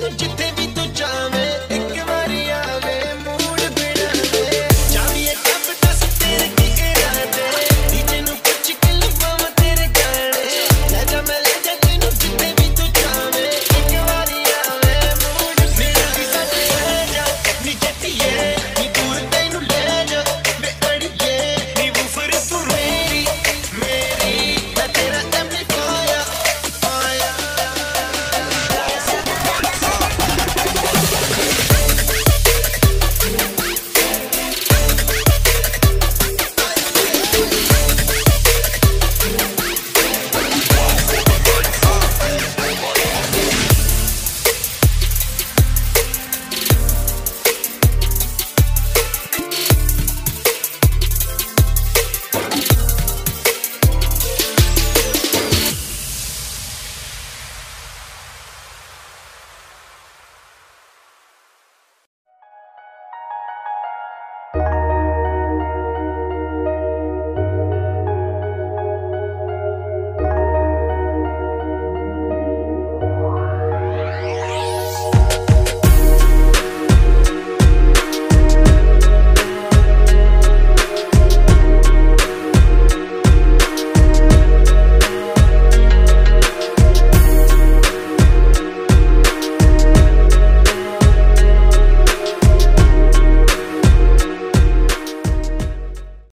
minuti te vi tu jam